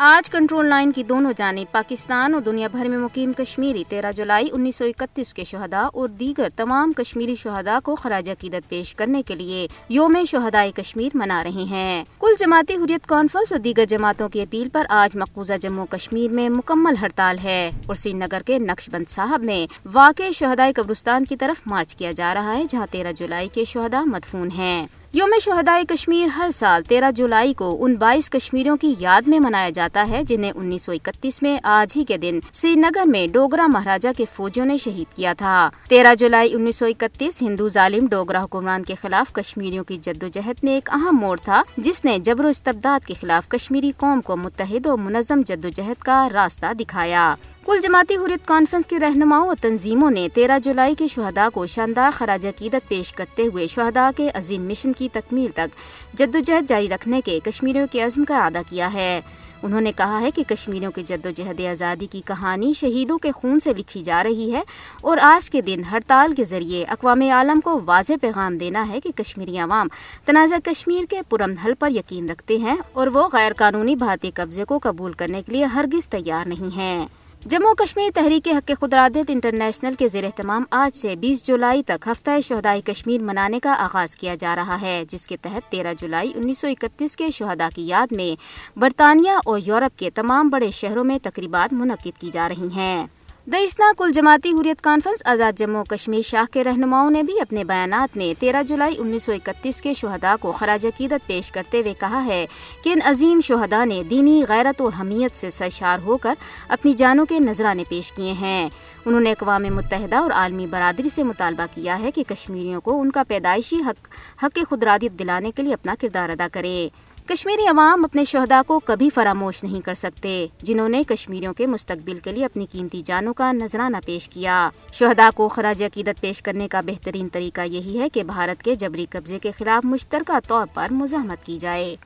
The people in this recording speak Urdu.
آج کنٹرول لائن کی دونوں جانب پاکستان اور دنیا بھر میں مقیم کشمیری تیرہ جولائی انیس سو اکتیس کے شہداء اور دیگر تمام کشمیری شہداء کو خراج عقیدت پیش کرنے کے لیے یوم شہدائی کشمیر منا رہے ہیں۔ کل جماعتی حریت کانفرنس اور دیگر جماعتوں کی اپیل پر آج مقبوضہ جموں کشمیر میں مکمل ہڑتال ہے۔ اور سری نگر کے نقش بند صاحب میں واقع شہدائی قبرستان کی طرف مارچ کیا جا رہا ہے، جہاں تیرہ جولائی کے شہداء مدفون ہیں۔ یوم شہدائے کشمیر ہر سال تیرہ جولائی کو ان بائیس کشمیریوں کی یاد میں منایا جاتا ہے، جنہیں انیس سو اکتیس میں آج ہی کے دن سری نگر میں ڈوگرا مہاراجا کے فوجیوں نے شہید کیا تھا۔ تیرہ جولائی انیس سو اکتیس ہندو ظالم ڈوگرا حکمران کے خلاف کشمیریوں کی جدوجہد میں ایک اہم موڑ تھا، جس نے جبر و استبداد کے خلاف کشمیری قوم کو متحد و منظم جدوجہد کا راستہ دکھایا۔ کل جماعتی حریت کانفرنس کی رہنماؤں اور تنظیموں نے تیرہ جولائی کے شہداء کو شاندار خراج عقیدت پیش کرتے ہوئے شہداء کے عظیم مشن کی تکمیل تک جدوجہد جاری رکھنے کے کشمیریوں کے عزم کا اعادہ کیا ہے۔ انہوں نے کہا ہے کہ کشمیریوں کی جد و جہد آزادی کی کہانی شہیدوں کے خون سے لکھی جا رہی ہے اور آج کے دن ہڑتال کے ذریعے اقوام عالم کو واضح پیغام دینا ہے کہ کشمیری عوام تنازع کشمیر کے پرم حل پر یقین رکھتے ہیں اور وہ غیر قانونی بھارتی قبضے کو قبول کرنے کے لیے ہرگز تیار نہیں ہیں۔ جموں کشمیر تحریک حق خدرادت انٹرنیشنل کے زیر اہتمام آج سے بیس جولائی تک ہفتہ شہدائی کشمیر منانے کا آغاز کیا جا رہا ہے، جس کے تحت تیرہ جولائی انیس سو اکتیس کے شہدا کی یاد میں برطانیہ اور یورپ کے تمام بڑے شہروں میں تقریبات منعقد کی جا رہی ہیں۔ دئسنا کل جماعتی حریت کانفرنس آزاد جموں کشمیر شاہ کے رہنماؤں نے بھی اپنے بیانات میں تیرہ جولائی انیس سو اکتیس کے شہداء کو خراج عقیدت پیش کرتے ہوئے کہا ہے کہ ان عظیم شہداء نے دینی غیرت اور حمیت سے سرشار ہو کر اپنی جانوں کے نذرانے پیش کیے ہیں۔ انہوں نے اقوام متحدہ اور عالمی برادری سے مطالبہ کیا ہے کہ کشمیریوں کو ان کا پیدائشی حق حق خدرادیت دلانے کے لیے اپنا کردار ادا کرے۔ کشمیری عوام اپنے شہدا کو کبھی فراموش نہیں کر سکتے، جنہوں نے کشمیریوں کے مستقبل کے لیے اپنی قیمتی جانوں کا نذرانہ پیش کیا۔ شہدا کو خراج عقیدت پیش کرنے کا بہترین طریقہ یہی ہے کہ بھارت کے جبری قبضے کے خلاف مشترکہ طور پر مزاحمت کی جائے۔